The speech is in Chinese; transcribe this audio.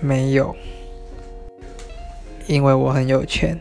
没有。因为我很有钱